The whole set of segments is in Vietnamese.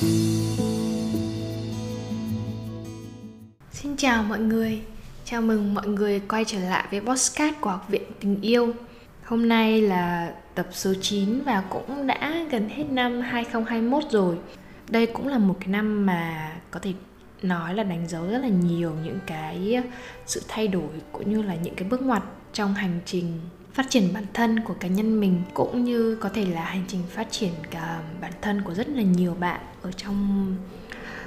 Xin chào mọi người, chào mừng mọi người quay trở lại với podcast của Học viện Tình Yêu. Hôm nay là tập số 9 và cũng đã gần hết năm 2021 rồi. Đây cũng là một cái năm mà có thể nói là đánh dấu rất là nhiều những cái sự thay đổi cũng như là những cái bước ngoặt trong hành trình phát triển bản thân của cá nhân mình cũng như có thể là hành trình phát triển cả bản thân của rất là nhiều bạn ở trong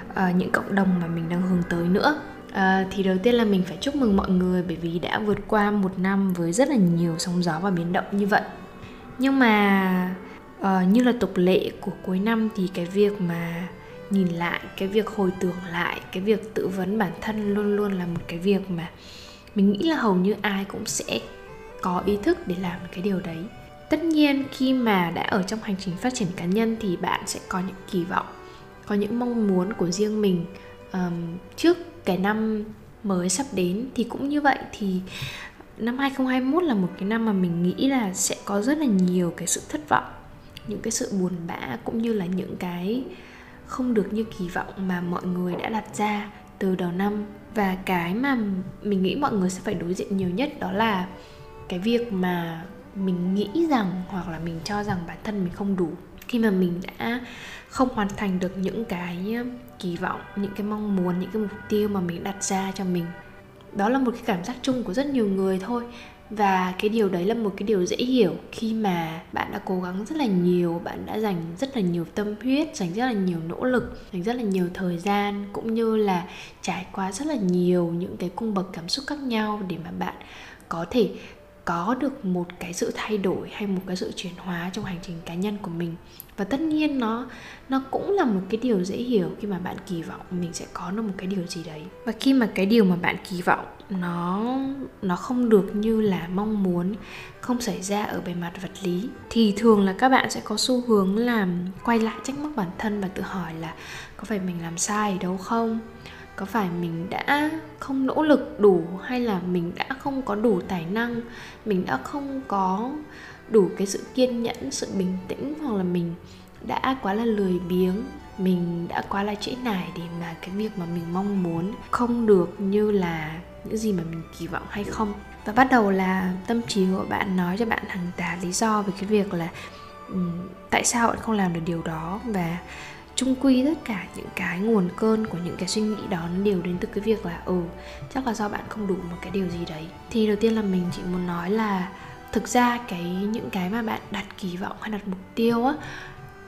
uh, những cộng đồng mà mình đang hướng tới nữa. À, thì đầu tiên là mình phải chúc mừng mọi người bởi vì đã vượt qua một năm với rất là nhiều sóng gió và biến động như vậy. Nhưng mà uh, như là tục lệ của cuối năm thì cái việc mà nhìn lại cái việc hồi tưởng lại cái việc tự vấn bản thân luôn luôn là một cái việc mà mình nghĩ là hầu như ai cũng sẽ có ý thức để làm cái điều đấy. Tất nhiên khi mà đã ở trong hành trình phát triển cá nhân thì bạn sẽ có những kỳ vọng có những mong muốn của riêng mình. Um, trước cái năm mới sắp đến thì cũng như vậy thì năm 2021 là một cái năm mà mình nghĩ là sẽ có rất là nhiều cái sự thất vọng những cái sự buồn bã cũng như là những cái không được như kỳ vọng mà mọi người đã đặt ra từ đầu năm. Và cái mà mình nghĩ mọi người sẽ phải đối diện nhiều nhất đó là cái việc mà mình nghĩ rằng hoặc là mình cho rằng bản thân mình không đủ, khi mà mình đã không hoàn thành được những cái um, kỳ vọng, những cái mong muốn, những cái mục tiêu mà mình đặt ra cho mình, đó là một cái cảm giác chung của rất nhiều người thôi. Và cái điều đấy là một cái điều dễ hiểu khi mà bạn đã cố gắng rất là nhiều, bạn đã dành rất là nhiều tâm huyết, dành rất là nhiều nỗ lực, dành rất là nhiều thời gian, cũng như là trải qua rất là nhiều những cái cung bậc cảm xúc khác nhau để mà bạn có thể có được một cái sự thay đổi hay một cái sự chuyển hóa trong hành trình cá nhân của mình. Và tất nhiên nó nó cũng là một cái điều dễ hiểu khi mà bạn kỳ vọng mình sẽ có được một cái điều gì đấy. Và khi mà cái điều mà bạn kỳ vọng nó nó không được như là mong muốn, không xảy ra ở bề mặt vật lý, thì thường là các bạn sẽ có xu hướng làm quay lại trách móc bản thân và tự hỏi là có phải mình làm sai ở đâu không? Có phải mình đã không nỗ lực đủ hay là mình đã không có đủ tài năng mình đã không có đủ cái sự kiên nhẫn sự bình tĩnh hoặc là mình đã quá là lười biếng mình đã quá là trễ nải để mà cái việc mà mình mong muốn không được như là những gì mà mình kỳ vọng hay không? Và bắt đầu là tâm trí của bạn nói cho bạn hàng tá lý do về cái việc là um, tại sao bạn không làm được điều đó và chung quy tất cả những cái nguồn cơn của những cái suy nghĩ đó nó đều đến từ cái việc là ừ chắc là do bạn không đủ một cái điều gì đấy. Thì đầu tiên là mình chỉ muốn nói là thực ra cái những cái mà bạn đặt kỳ vọng hay đặt mục tiêu á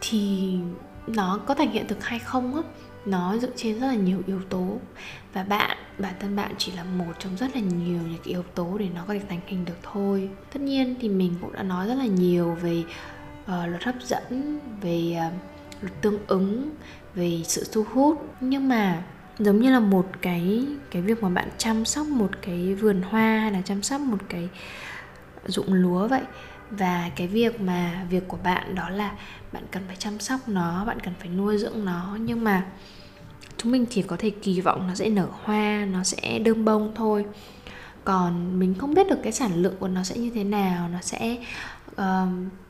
thì nó có thành hiện thực hay không á nó dựa trên rất là nhiều yếu tố. Và bạn bản thân bạn chỉ là một trong rất là nhiều những cái yếu tố để nó có thể thành hình được thôi. Tất nhiên thì mình cũng đã nói rất là nhiều về uh, luật hấp dẫn về uh, tương ứng về sự thu hút. Nhưng mà giống như là một cái cái việc mà bạn chăm sóc một cái vườn hoa hay là chăm sóc một cái ruộng lúa vậy. Và cái việc mà việc của bạn đó là bạn cần phải chăm sóc nó, bạn cần phải nuôi dưỡng nó. Nhưng mà chúng mình chỉ có thể kỳ vọng nó sẽ nở hoa, nó sẽ đơm bông thôi còn mình không biết được cái sản lượng của nó sẽ như thế nào nó sẽ uh,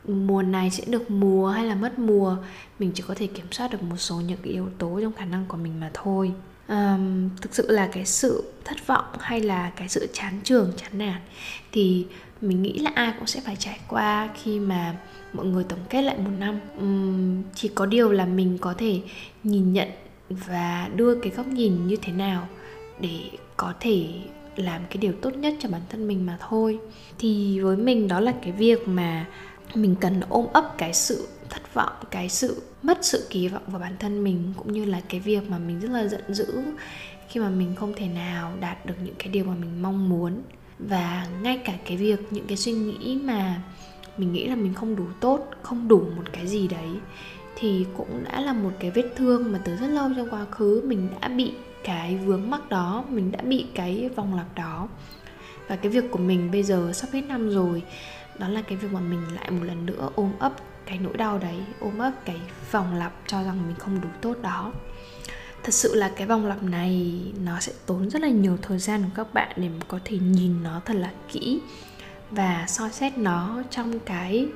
mùa này sẽ được mùa hay là mất mùa. Mình chỉ có thể kiểm soát được một số những cái yếu tố trong khả năng của mình mà thôi. Um, thực sự là cái sự thất vọng hay là cái sự chán trường chán nản thì mình nghĩ là ai cũng sẽ phải trải qua khi mà mọi người tổng kết lại một năm. Um, chỉ có điều là mình có thể nhìn nhận và đưa cái góc nhìn như thế nào để có thể làm cái điều tốt nhất cho bản thân mình mà thôi. Thì với mình đó là cái việc mà mình cần ôm ấp cái sự thất vọng, cái sự mất sự kỳ vọng vào bản thân mình, cũng như là cái việc mà mình rất là giận dữ khi mà mình không thể nào đạt được những cái điều mà mình mong muốn. Và ngay cả cái việc những cái suy nghĩ mà mình nghĩ là mình không đủ tốt, không đủ một cái gì đấy thì cũng đã là một cái vết thương mà từ rất lâu trong quá khứ mình đã bị cái vướng mắc đó, mình đã bị cái vòng lặp đó. Và cái việc của mình bây giờ sắp hết năm rồi, đó là cái việc mà mình lại một lần nữa ôm ấp cái nỗi đau đấy, ôm ấp cái vòng lặp cho rằng mình không đủ tốt đó. Thật sự là cái vòng lặp này nó sẽ tốn rất là nhiều thời gian của các bạn để mà có thể nhìn nó thật là kỹ và soi xét nó trong cái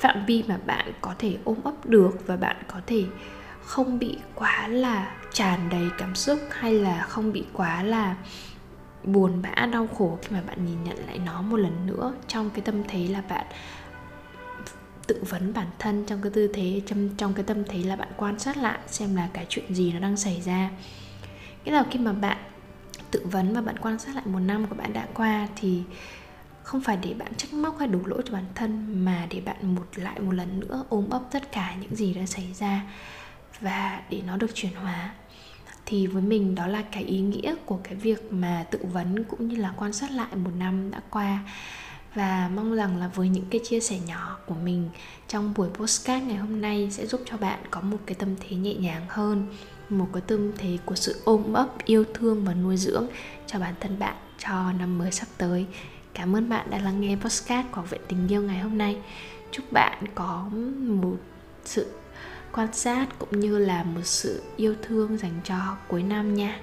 phạm vi mà bạn có thể ôm ấp được và bạn có thể không bị quá là tràn đầy cảm xúc hay là không bị quá là buồn bã, đau khổ khi mà bạn nhìn nhận lại nó một lần nữa trong cái tâm thế là bạn tự vấn bản thân, trong cái tư thế, trong trong cái tâm thế là bạn quan sát lại xem là cái chuyện gì nó đang xảy ra. Nghĩa là khi mà bạn tự vấn và bạn quan sát lại một năm của bạn đã qua thì không phải để bạn trách móc hay đổ lỗi cho bản thân, mà để bạn một lại một lần nữa ôm ấp tất cả những gì đã xảy ra và để nó được chuyển hóa. Thì với mình, đó là cái ý nghĩa của cái việc mà tự vấn cũng như là quan sát lại một năm đã qua. Và mong rằng là với những cái chia sẻ nhỏ của mình trong buổi postcard ngày hôm nay sẽ giúp cho bạn có một cái tâm thế nhẹ nhàng hơn, một cái tâm thế của sự ôm ấp, yêu thương và nuôi dưỡng cho bản thân bạn cho năm mới sắp tới cảm ơn bạn đã lắng nghe postcard của viện tình yêu ngày hôm nay. Chúc bạn có một sự quan sát cũng như là một sự yêu thương dành cho cuối năm nha.